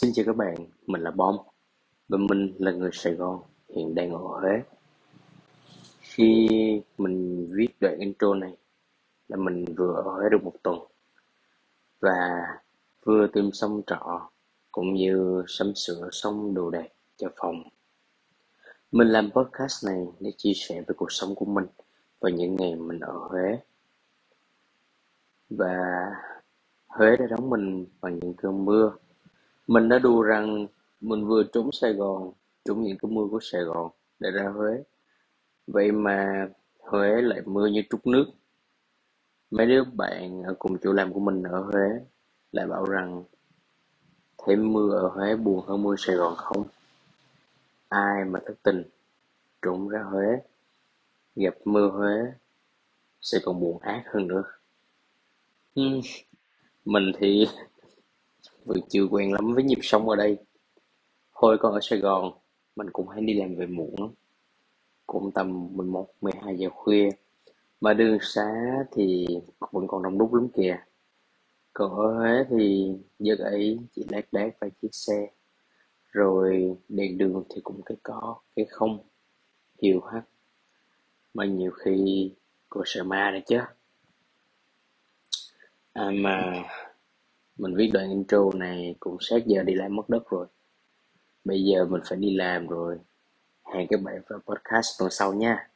Xin chào các bạn, mình là Bom và mình là người Sài Gòn, hiện đang ở Huế. Khi mình viết đoạn intro này là mình vừa ở Huế được một tuần và vừa tìm xong trọ cũng như sắm sửa xong đồ đạc cho phòng. Mình làm podcast này để chia sẻ về cuộc sống của mình và những ngày mình ở Huế. Và Huế đã đón mình bằng những cơn mưa mình đã đùa rằng mình vừa trốn Sài Gòn, trốn những cơn mưa của Sài Gòn để ra Huế. Vậy mà Huế lại mưa như trút nước. Mấy đứa bạn ở cùng chỗ làm của mình ở Huế lại bảo rằng thêm mưa ở Huế buồn hơn mưa Sài Gòn không? Ai mà thất tình trốn ra Huế, gặp mưa Huế sẽ còn buồn ác hơn nữa. Mình thì vì chưa quen lắm với nhịp sống ở đây. Hồi còn ở Sài Gòn mình cũng hay đi làm về muộn lắm. Cũng tầm 11, 12 giờ khuya. Mà đường xá thì vẫn còn đông đúc lắm kìa. Còn ở Huế thì giờ ấy chỉ lác đác vài chiếc xe. Rồi đèn đường thì cũng cái có cái không. Hiu hắt. Mà nhiều khi cô sợ ma đấy chứ. À mà mình viết đoạn intro này cũng sát giờ đi làm mất đất rồi. Bây giờ mình phải đi làm rồi. Hẹn các bạn vào podcast tuần sau nha.